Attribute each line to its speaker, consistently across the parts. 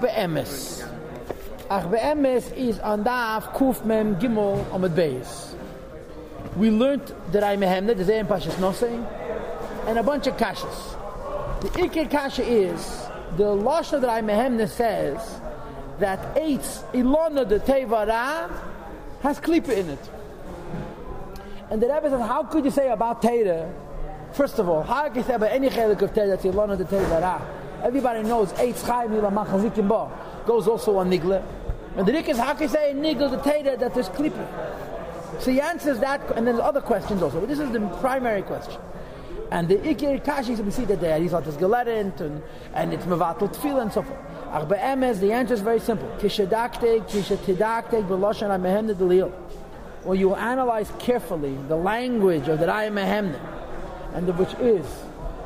Speaker 1: Be'emes. Ach be'emes is on daf kuf mem gimel the base. We learned that I mehemne, the Zayin Pashas Nosei, and a bunch of kashas. The Ikir kasha is, the Lashon that I mehemne says that eitz ilona de tevara has klipa in it. And the Rebbe says, how could you say about Teda? First of all, how can you say about any chelik of Teda that's ilona de tevara? Everybody knows eitz chayim ila machazikim ba goes also on nigle. And the Rik is, how can you say in nigle de Teda that there's klipa? So he answers that, and then there's other questions also. But this is the primary question. And the Ikir Kashi, so we see that there is lot of gelernt, and, and it's mevatel tefillah and so forth. Ach be'emes, the answer is very simple. Kishadaktek, kishatidaktek, b'loshan ha-mehemne delil. When you analyze carefully the language of the Raya Mehemne, and the, which is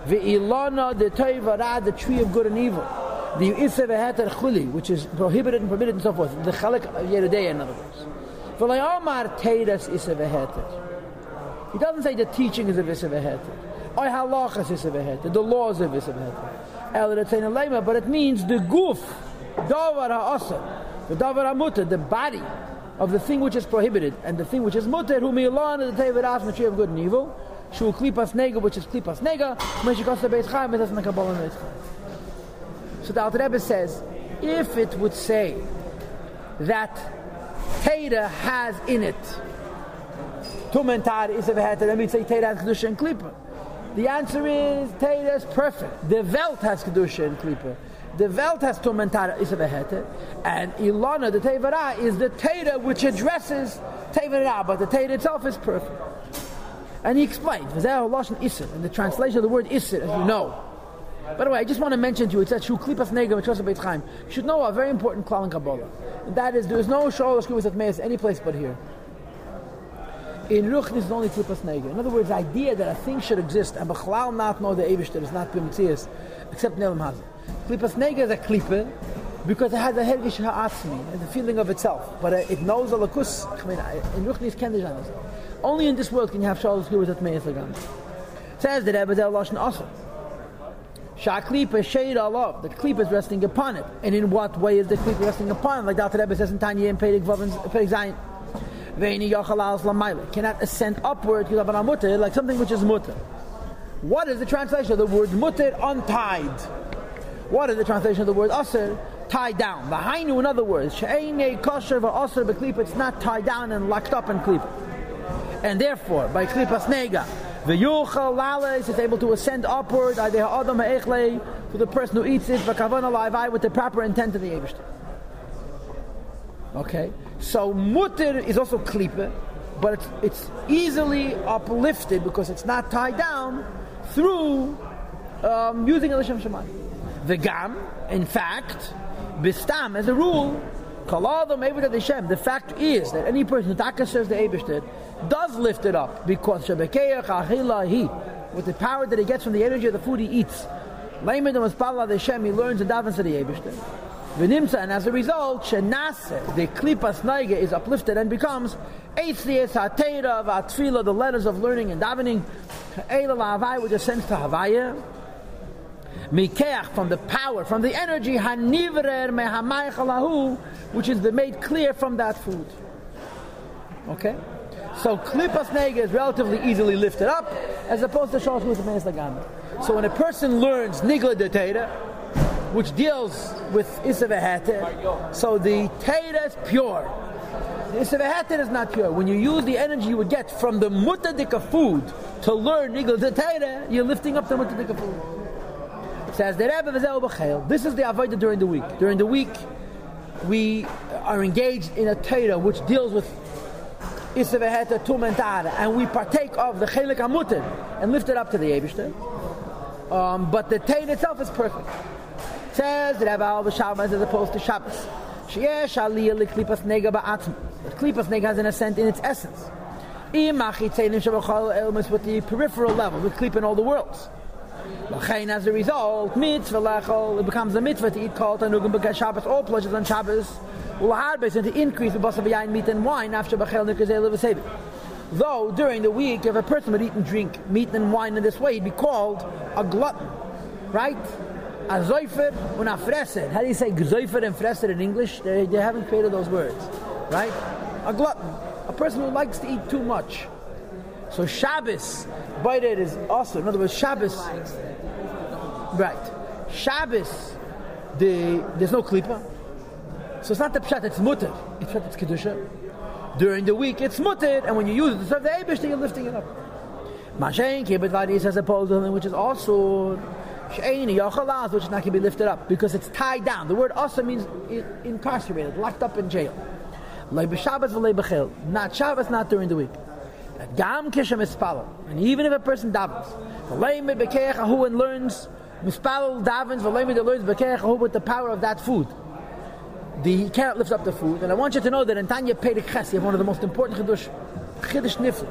Speaker 1: Ve'ilana the Toivara, the tree of good and evil. The Yisra Ve'heter Chuli, which is prohibited and permitted and so forth. The Chalik of Yeridei, in other words. V'layamar Teiras Yisra Ve'heter. He doesn't say the teaching is a Yisra Ve'heter. Or halachas is a Ve'heter. The laws of Ve'heter. El Retzein Lema, but it means the goof, Davar Ha'asa, the Davar Ha'muta, the body of the thing which is prohibited and the thing which is mutter, whom Ilan the Teviras, the tree of good and evil, Shu Klipas Nega, which is Klipas Nega, Meshikos the Beis Chaim, it doesn't Kabbalah Beis Chaim. So the Alter Rebbe says, if it would say that Teda has in it Tumentar is a Veheter, then we'd say Teda has Kedusha and Klipa. The answer is Teda is perfect. The Welt has Kedusha and Klipa. The Welt has Tumentar is a Veheter, and Ilana, the Tevara, is the Teda which addresses Tevara, but the Teda itself is perfect. And he explains, in the translation of the word Isser, as you know. By the way, I just want to mention to you, it says Shu Klipas Nega Mitzvah Beit Chaim. You should know a very important klal in Kabbalah. And that is, there is no Shol Shkuvis at Meis any place but here. In Ruch, this is only Klipas Nega. In other words, the idea that a thing should exist and Bechlal not know the Eivish that is not Bimtzias, except Nelam Hazah. Klipas is a Klipa because it has a Hergish Ha'atzmi, the feeling of itself. But it knows a Lakus. I mean, in Ruch is Kendish only in this world can you have Shalos Gurus at Meis Lagan. Says the Rebbe Zel Lashon Asa. Shaklipa Shade Allah. The Klipa is resting upon it. And in what way is the Klipa resting upon it? Like Dr. Rebbe says in Tanya and Pedig Zayin. Veini Yochalas Lamaila. Cannot ascend upward like something which is mutter. What is the translation of the word mutter? Untied. What is the translation of the word aser? Tied down. Behind you, in other words, she'ene kosher va'aser beklipa. It's not tied down and locked up in klipa and therefore by klipas nega the yuchal lales is able to ascend upward to the person who eats it with the proper intent of the Eberstein. Okay, so mutter is also klipa, but it's, it's easily uplifted because it's not tied down through um, using Elishem Shemai. The gam, in fact, bistam as a rule, the fact is that any person who serves the Eberstein does lift it up because with the power that he gets from the energy of the food he eats. Layman was the Shem, he learns and davens to the Eberstein. V'nimsa, and as a result, shenase, the klipas naiga is uplifted and becomes eitzies ha'teira v'atfila, the letters of learning and davening, eila la'avai, which ascends to Havaya, mikeach, from the power, from the energy, hanivrer mehamaychalahu, which is made clear from that food. Okay? So klipas nega is relatively easily lifted up, as opposed to shalosh with the So when a person learns nigla de teira, which deals with isavahate, so the teira is pure. The is not pure. When you use the energy you would get from the mutadika food to learn nigla de teira, you're lifting up the mutadika food. Says the Rebbe This is the avodah during the week. During the week, we are engaged in a teira which deals with Isavaheta Tumentara, and we partake of the Chelik Amutin and lift it up to the Yebishter. Um, but the Tain itself is perfect. It says that Rabbi Shabbos as opposed to Shabbos. Sheyesh aliyah liklipas nega ba'atzm. But klipas nega has an ascent in its essence. With the peripheral level, with klip in all the worlds. As a result, mitzvah it becomes a mitzvah to eat kol tanugim because Shabbos, all pleasures on Shabbos, ulaharbes, and to increase the basa v'yayin meat and wine after bachel nikazeh Though during the week, if a person would eat and drink meat and wine in this way, he'd be called a glutton, right? a Zeufer and a Fresser. How do you say Zeufer and Fresser in English? They, they haven't created those words, right? A glutton, a person who likes to eat too much. So Shabbos, Baited is also, in other words, Shabbos, right. Shabbos, the, there's no klipa. So it's not the pshat, it's mutter. It's pshat, it's kedusha. During the week, it's mutter, and when you use it to serve the Abish, you're lifting it up. Mashen kibbut as opposed to something which is also she'eni yachalas, which is not going to be lifted up because it's tied down. The word also means incarcerated, locked up in jail. Not Shabbos, not during the week. Gam kishem mispalel, and even if a person davens, v'lei bekeach and learns mispalel davens v'lei learns bekeach with the power of that food. The, he cannot lift up the food, and I want you to know that in Tanya Perek Ches, you have one of the most important chiddush, chiddush nifl.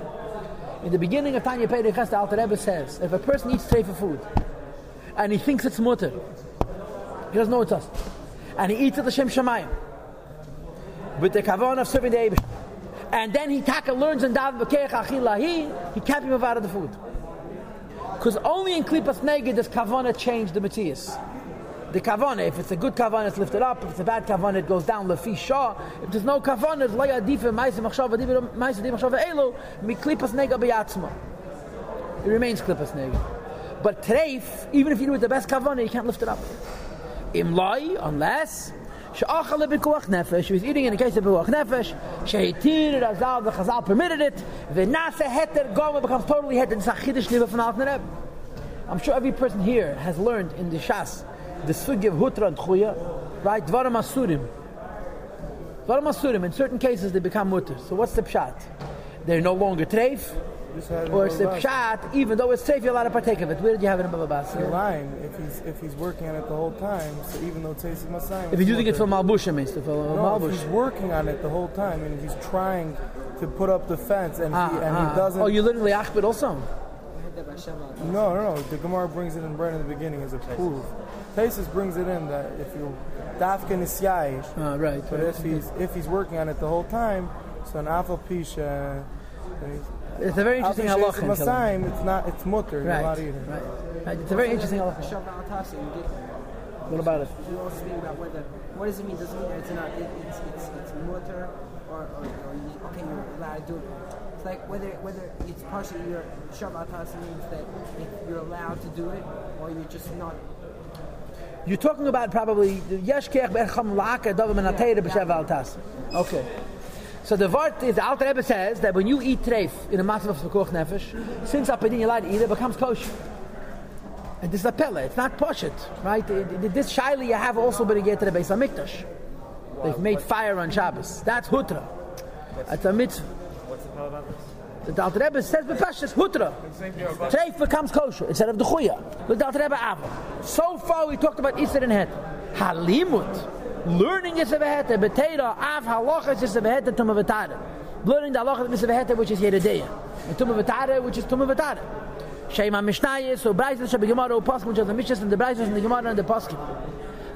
Speaker 1: In the beginning of Tanya Perek Ches, the Alter Rebbe says, if a person eats treifa food, and he thinks it's mutter, he doesn't know it's us, and he eats it the Shem Shemayim, with the kavan of serving the Abish, and then he taka learns and dav b'keich achilahi, he can't be moved out of the food. Because only in Klipas Neged does kavana change the Matthias the kavana. If it's a good kavana, it's lifted up. If it's a bad kavana, it goes down. Lefi shah. If there's no kavana, it's like adifa ma'asim machshava adifa ma'asim machshava elo miklipas nega biyatzma. It remains klipas nega. But treif, even if you do it the best kavana, you can't lift it up. Imlai, unless she'achal b'kuach nefesh. He was eating in the case of b'kuach nefesh. She'itir razal the chazal permitted it. V'nase heter goma becomes totally heter. It's a liba from Alten I'm sure every person here has learned in the Shas the sugi of hutra and chuya, right? Dvaram asurim. Dvaram asurim. In certain cases, they become mutter. So what's the pshat? They're no longer treif. Or it's the pshat, even though it's treif, you're allowed to partake of it. Where did you have it in Baba Basra?
Speaker 2: You're lying. If he's if he's working on it the whole time, so even though it's masayim.
Speaker 1: If he's using it for malbush, means for
Speaker 2: no,
Speaker 1: malbush.
Speaker 2: If he's working on it the whole time and he's trying to put up the fence and
Speaker 1: ah,
Speaker 2: he and
Speaker 1: ah.
Speaker 2: he doesn't.
Speaker 1: Oh, you literally achbid also.
Speaker 2: No, no, no. The Gemara brings it in right in the beginning as a proof. Tesis brings it in that if you dafkin is yayish,
Speaker 1: uh, right.
Speaker 2: But
Speaker 1: right.
Speaker 2: if he's if he's working on it the whole time, so an afal pisha.
Speaker 1: It's a very interesting halacha.
Speaker 2: Masayim, it's not. It's mutter.
Speaker 1: Right.
Speaker 2: You're not
Speaker 1: right. right. It's a very interesting halacha. What about it?
Speaker 3: You also speak about whether what does it mean? Does it mean that it's not? It, it's it's it's mutter or, or, or you, okay, you're allowed to do it. It's like whether whether it's partially your Shabbat means that you're allowed to do it or you're just not
Speaker 1: you're talking about probably Yeshkech Bercham Laka Dovim and B'Shev Altas. Okay. So the word is the Alter Rebbe says that when you eat treif in a massive of Pekuach Nefesh, since Apedin to eat it, becomes kosher. And this is a pella, it's not poshet, right? This shaila you have also been get to the Beis Hamikdash. They've made fire on Shabbos. That's hutra. That's a mitzvah.
Speaker 4: What's the about this?
Speaker 1: The Alter Rebbe says b'pashas hutra. Treif becomes kosher instead of the chuya. The Alter Rebbe ava. So far we talked about Isser and Het. Halimut. Learning is a behete. Betera av halachas is a behete tum Learning the halachas is a behete which is yeredeya. And tum which is tum avatara. Shema Mishnayis, so shall be Gemara or Paskin, which are the Mishnahs and the Bryson and the Gemara and the Paskin.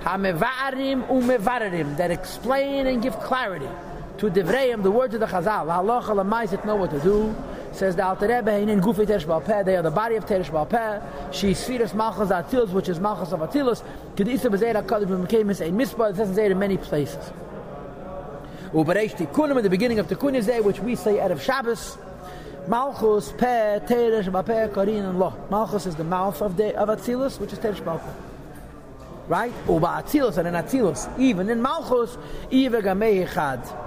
Speaker 1: Hamevarim umevarim that explain and give clarity to Devreim, the words of the Chazal, halacha lamaisit know what to do. Says the Alter Rebbe, in Gufi Teresh Balpeh, they are the body of Teresh Balpeh. She Sfiras Malchus Atilus, which is Malchus of Atilus. Kedisa Bezeira Kadosh B'Mekemis, a mitzvah, it says in many places. Ubereish Tikkunim, at the beginning of Tikkun is there, which we say out of Shabbos. Malchus, Peh, Teresh Balpeh, Karin, and Lo. Malchus is the mouth of the of Atilus, which is Teresh Balpeh. Right? Uba Atilus, and in Atilus, even in Malchus, Iva Gamei Echad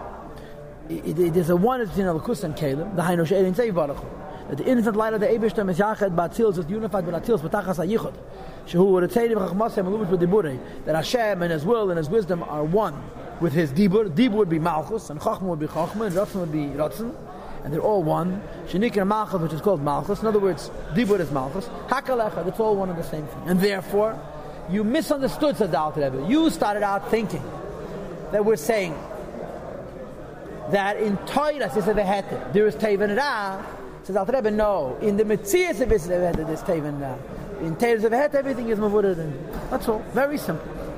Speaker 1: there's a one between Alakus and Caleb, the Hainu She'erin Tzev Baruch that the innocent light of the Ebershtem is Yached Batzils is unified with Atzils B'tachas HaYichud. Shehu say Chachmasem Lubit with Dibure that Hashem and His will and His wisdom are one with His Dibur. Dibur would be Malchus and Chachma would be Chachma and Ratzon would be Ratzon and they're all one. Shenikir Malchus which is called Malchus. In other words Dibur is Malchus. Hakalecha it's all one and the same thing. And therefore you misunderstood said the Alter Rebbe. You started out thinking that we're saying that in Torah says the there is Teven Ra. Says Al Rebbe, no. In the Metzias of Vehete, there's Teven Ra. In Torah of everything is Mavurah. That's all. Very simple.